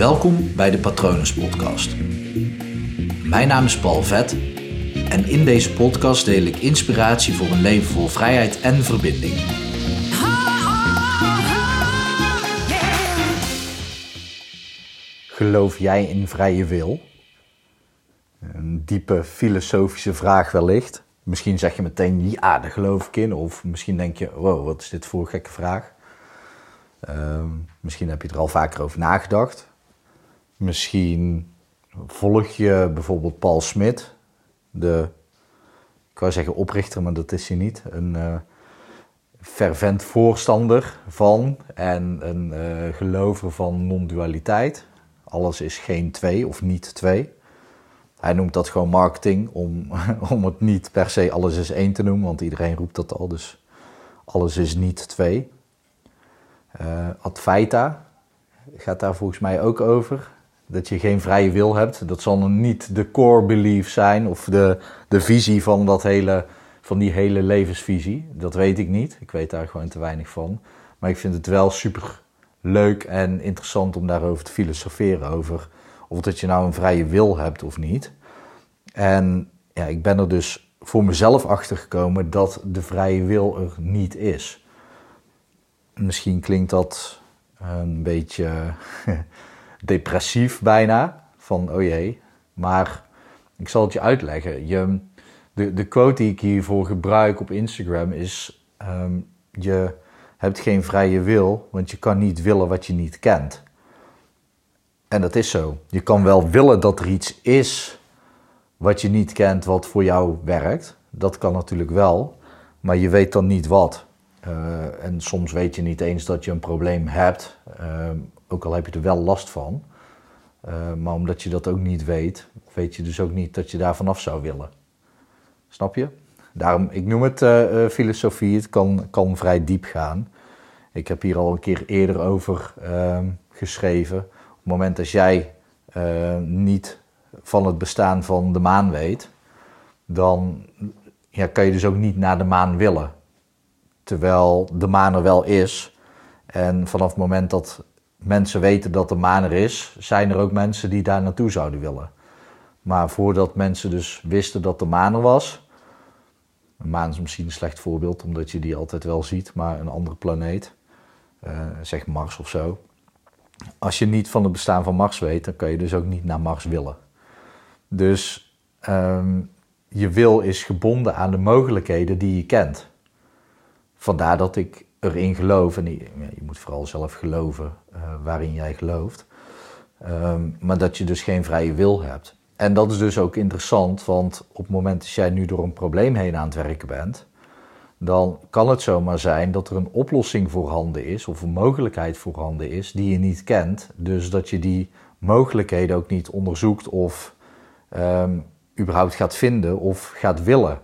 Welkom bij de Patronus Podcast. Mijn naam is Paul Vet en in deze podcast deel ik inspiratie voor een leven vol vrijheid en verbinding. Geloof jij in vrije wil? Een diepe filosofische vraag wellicht. Misschien zeg je meteen ja, daar geloof ik in. Of misschien denk je, wow, wat is dit voor een gekke vraag? Ehm, misschien heb je er al vaker over nagedacht. Misschien volg je bijvoorbeeld Paul Smit, de, ik wou zeggen oprichter, maar dat is hij niet. Een uh, fervent voorstander van en een uh, gelover van non-dualiteit. Alles is geen twee of niet twee. Hij noemt dat gewoon marketing om, om het niet per se alles is één te noemen, want iedereen roept dat al. Dus alles is niet twee. Uh, Advaita gaat daar volgens mij ook over. Dat je geen vrije wil hebt. Dat zal niet de core belief zijn of de, de visie van, dat hele, van die hele levensvisie. Dat weet ik niet. Ik weet daar gewoon te weinig van. Maar ik vind het wel super leuk en interessant om daarover te filosoferen. Over of dat je nou een vrije wil hebt of niet. En ja, ik ben er dus voor mezelf achter gekomen dat de vrije wil er niet is. Misschien klinkt dat een beetje depressief bijna. Van oh jee. Maar ik zal het je uitleggen. Je, de, de quote die ik hiervoor gebruik op Instagram is: ehm, Je hebt geen vrije wil, want je kan niet willen wat je niet kent. En dat is zo. Je kan wel willen dat er iets is wat je niet kent, wat voor jou werkt. Dat kan natuurlijk wel, maar je weet dan niet wat. Uh, en soms weet je niet eens dat je een probleem hebt, uh, ook al heb je er wel last van. Uh, maar omdat je dat ook niet weet, weet je dus ook niet dat je daar vanaf zou willen. Snap je? Daarom, ik noem het filosofie, het kan, kan vrij diep gaan. Ik heb hier al een keer eerder over ehm, geschreven. Op het moment dat jij niet van het bestaan van de maan weet, dan ja, kan je dus ook niet naar de maan willen. Terwijl de maan er wel is. En vanaf het moment dat mensen weten dat de maan er is, zijn er ook mensen die daar naartoe zouden willen. Maar voordat mensen dus wisten dat de maan er was. Een maan is misschien een slecht voorbeeld, omdat je die altijd wel ziet, maar een andere planeet, uh, zeg Mars of zo. Als je niet van het bestaan van Mars weet, dan kan je dus ook niet naar Mars willen. Dus um, je wil is gebonden aan de mogelijkheden die je kent. Vandaar dat ik erin geloof, en je, moet vooral zelf geloven uh, waarin jij gelooft, um, maar dat je dus geen vrije wil hebt. En dat is dus ook interessant, want op het moment dat jij nu door een probleem heen aan het werken bent, dan kan het zomaar zijn dat er een oplossing voorhanden is, of een mogelijkheid voorhanden is, die je niet kent. Dus dat je die mogelijkheden ook niet onderzoekt of um, überhaupt gaat vinden of gaat willen.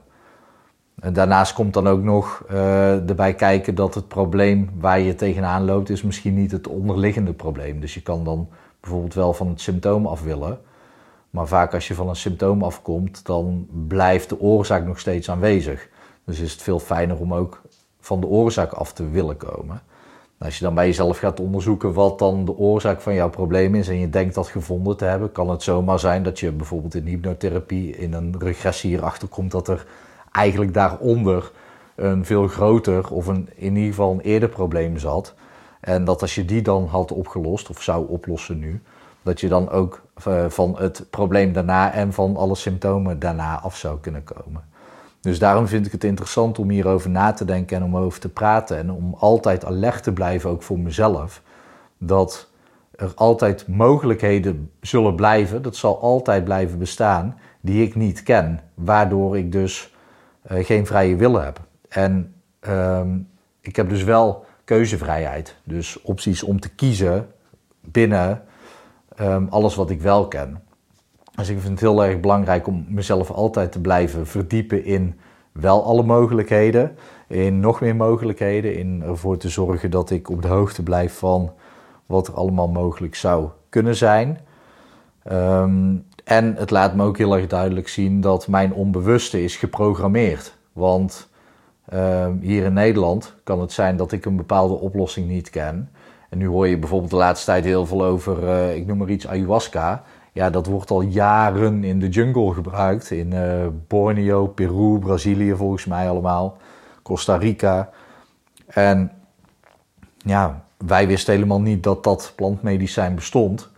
En daarnaast komt dan ook nog uh, erbij kijken dat het probleem waar je tegenaan loopt, is misschien niet het onderliggende probleem. Dus je kan dan bijvoorbeeld wel van het symptoom af willen. Maar vaak als je van een symptoom afkomt, dan blijft de oorzaak nog steeds aanwezig. Dus is het veel fijner om ook van de oorzaak af te willen komen. Als je dan bij jezelf gaat onderzoeken wat dan de oorzaak van jouw probleem is en je denkt dat gevonden te hebben, kan het zomaar zijn dat je bijvoorbeeld in hypnotherapie in een regressie hierachter komt dat er eigenlijk daaronder een veel groter of een, in ieder geval een eerder probleem zat. En dat als je die dan had opgelost of zou oplossen nu, dat je dan ook uh, van het probleem daarna en van alle symptomen daarna af zou kunnen komen. Dus daarom vind ik het interessant om hierover na te denken en om over te praten. En om altijd alert te blijven, ook voor mezelf. Dat er altijd mogelijkheden zullen blijven, dat zal altijd blijven bestaan, die ik niet ken. Waardoor ik dus geen vrije wil heb. En uh, ik heb dus wel keuzevrijheid. Dus opties om te kiezen binnen um, alles wat ik wel ken. Dus ik vind het heel erg belangrijk om mezelf altijd te blijven verdiepen in wel alle mogelijkheden, in nog meer mogelijkheden, in ervoor te zorgen dat ik op de hoogte blijf van wat er allemaal mogelijk zou kunnen zijn. Um, en het laat me ook heel erg duidelijk zien dat mijn onbewuste is geprogrammeerd. Want um, hier in Nederland kan het zijn dat ik een bepaalde oplossing niet ken. En nu hoor je bijvoorbeeld de laatste tijd heel veel over, eh, ik noem maar iets, ayahuasca. Ja, dat wordt al jaren in de jungle gebruikt. In uh, Borneo, Peru, Brazilië volgens mij allemaal. Costa Rica. En ja, wij wisten helemaal niet dat dat plantmedicijn bestond.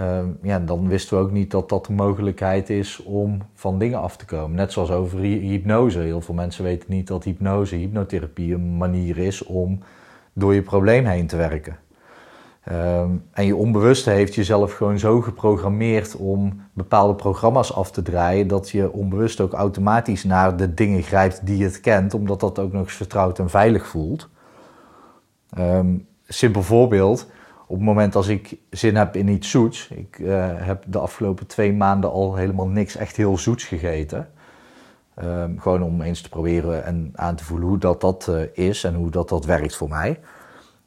Uh, ja, dan wisten we ook niet dat dat de mogelijkheid is om van dingen af te komen. Net zoals over hypnose. Heel veel mensen weten niet dat hypnose, hypnotherapie een manier is om door je probleem heen te werken. Um, en je onbewuste heeft jezelf gewoon zo geprogrammeerd om bepaalde programma's af te draaien, dat je onbewust ook automatisch naar de dingen grijpt die het kent, omdat dat ook nog eens vertrouwd en veilig voelt. Um, simpel voorbeeld, op het moment als ik zin heb in iets zoets, ik uh, heb de afgelopen twee maanden al helemaal niks echt heel zoets gegeten. Um, gewoon om eens te proberen en aan te voelen hoe dat, dat uh, is en hoe dat, dat werkt voor mij.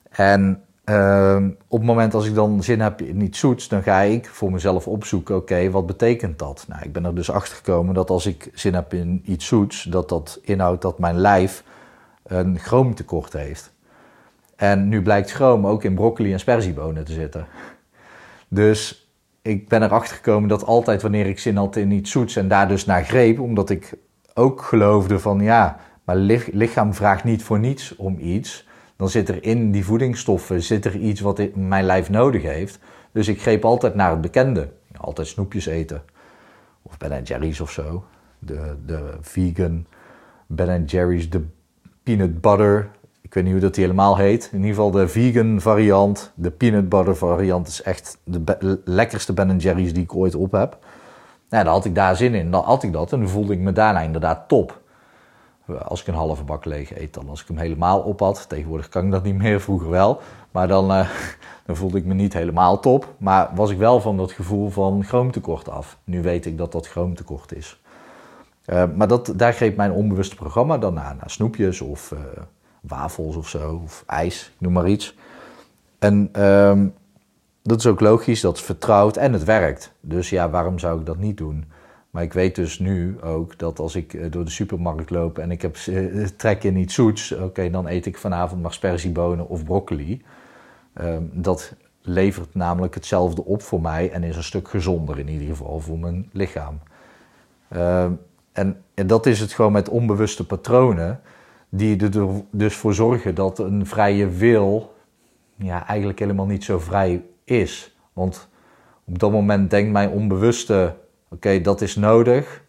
En uh, op het moment als ik dan zin heb in iets zoets, dan ga ik voor mezelf opzoeken, oké, wat betekent dat? Nou, ik ben er dus achter gekomen dat als ik zin heb in iets zoets, dat dat inhoudt dat mijn lijf een chroomtekort heeft. En nu blijkt chroom ook in broccoli en sperziebonen te zitten. Dus ik ben erachter gekomen dat altijd wanneer ik zin had in iets zoets en daar dus naar greep, omdat ik ook geloofde van ja, mijn lichaam vraagt niet voor niets om iets. Dan zit er in die voedingsstoffen zit er iets wat mijn lijf nodig heeft. Dus ik greep altijd naar het bekende. Altijd snoepjes eten. Of Ben Jerry's of zo. De, de vegan Ben Jerry's, de peanut butter. Ik weet niet hoe dat die helemaal heet. In ieder geval de vegan variant. De peanut butter variant is echt de lekkerste Ben Jerry's die ik ooit op heb. Nou, dan had ik daar zin in. Dan had ik dat en dan voelde ik me daarna inderdaad top. Als ik een halve bak leeg eet, dan als ik hem helemaal op had. Tegenwoordig kan ik dat niet meer, vroeger wel. Maar dan, uh, dan voelde ik me niet helemaal top. Maar was ik wel van dat gevoel van chroomtekort af. Nu weet ik dat dat chroomtekort is. Uh, maar dat, daar greep mijn onbewuste programma dan naar. Naar snoepjes of uh, wafels of zo. Of ijs, noem maar iets. En ehm, dat is ook logisch, dat is vertrouwd en het werkt. Dus ja, waarom zou ik dat niet doen? Maar ik weet dus nu ook dat als ik eh, door de supermarkt loop en ik heb uh, trek in iets zoets, oké, dan eet ik vanavond maar sperziebonen of broccoli. Um, dat levert namelijk hetzelfde op voor mij en is een stuk gezonder in ieder geval voor mijn lichaam. Um, en, en, dat is het gewoon met onbewuste patronen, die er dus voor zorgen dat een vrije wil ja, eigenlijk helemaal niet zo vrij is. Want op dat moment denkt mijn onbewuste, oké, dat is nodig.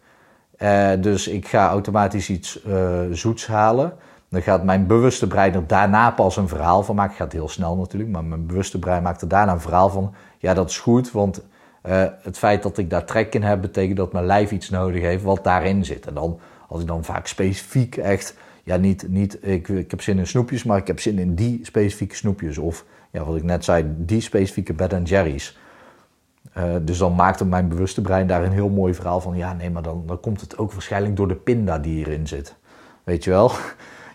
Uh, dus ik ga automatisch iets uh, zoets halen. Dan gaat mijn bewuste brein er daarna pas een verhaal van maken. Gaat heel snel natuurlijk, maar mijn bewuste brein maakt er daarna een verhaal van. Ja, dat is goed, want uh, het feit dat ik daar trek in heb, betekent dat mijn lijf iets nodig heeft wat daarin zit. En dan, als ik dan vaak specifiek echt, ja, niet, niet ik, ik heb zin in snoepjes, maar ik heb zin in die specifieke snoepjes. Of ja, wat ik net zei, die specifieke Ben Jerry's. Uh, dus dan maakte mijn bewuste brein daar een heel mooi verhaal van. Ja, nee, maar dan, dan komt het ook waarschijnlijk door de pinda die hierin zit. Weet je wel?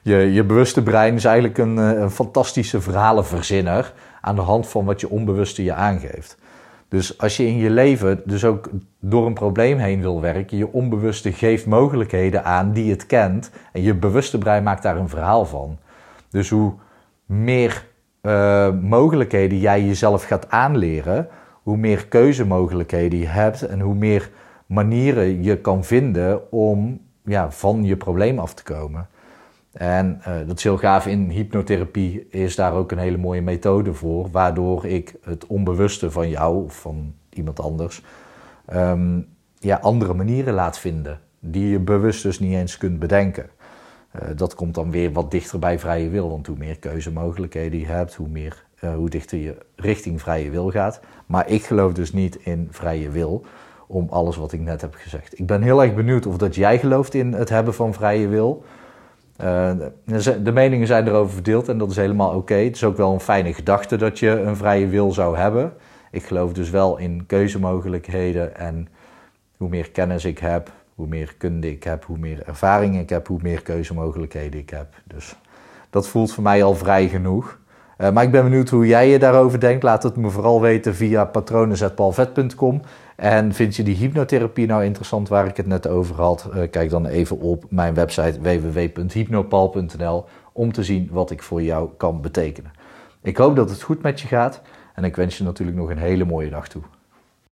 Je, je bewuste brein is eigenlijk een, eh, een fantastische verhalenverzinner aan de hand van wat je onbewuste je aangeeft. Dus als je in je leven dus ook door een probleem heen wil werken, je onbewuste geeft mogelijkheden aan die het kent en je bewuste brein maakt daar een verhaal van. Dus hoe meer uh, mogelijkheden jij jezelf gaat aanleren, hoe meer keuzemogelijkheden je hebt en hoe meer manieren je kan vinden om ja, van je probleem af te komen. En uh, dat is heel gaaf. In hypnotherapie is daar ook een hele mooie methode voor, waardoor ik het onbewuste van jou of van iemand anders um, ja, andere manieren laat vinden, die je bewust dus niet eens kunt bedenken. Uh, dat komt dan weer wat dichter bij vrije wil, want hoe meer keuzemogelijkheden je hebt, hoe, meer, uh, hoe dichter je richting vrije wil gaat. Maar ik geloof dus niet in vrije wil, om alles wat ik net heb gezegd. Ik ben heel erg benieuwd of dat jij gelooft in het hebben van vrije wil. Uh, de meningen zijn erover verdeeld en dat is helemaal oké. Het is ook wel een fijne gedachte dat je een vrije wil zou hebben. Ik geloof dus wel in keuzemogelijkheden en hoe meer kennis ik heb, hoe meer kunde ik heb, hoe meer ervaring ik heb, hoe meer keuzemogelijkheden ik heb. Dus dat voelt voor mij al vrij genoeg. Uh, maar ik ben benieuwd hoe jij je daarover denkt. Laat het me vooral weten via patronen.palvet.com. En vind je die hypnotherapie nou interessant waar ik het net over had? Uh, kijk dan even op mijn website www.hypnopal.nl om te zien wat ik voor jou kan betekenen. Ik hoop dat het goed met je gaat en ik wens je natuurlijk nog een hele mooie dag toe.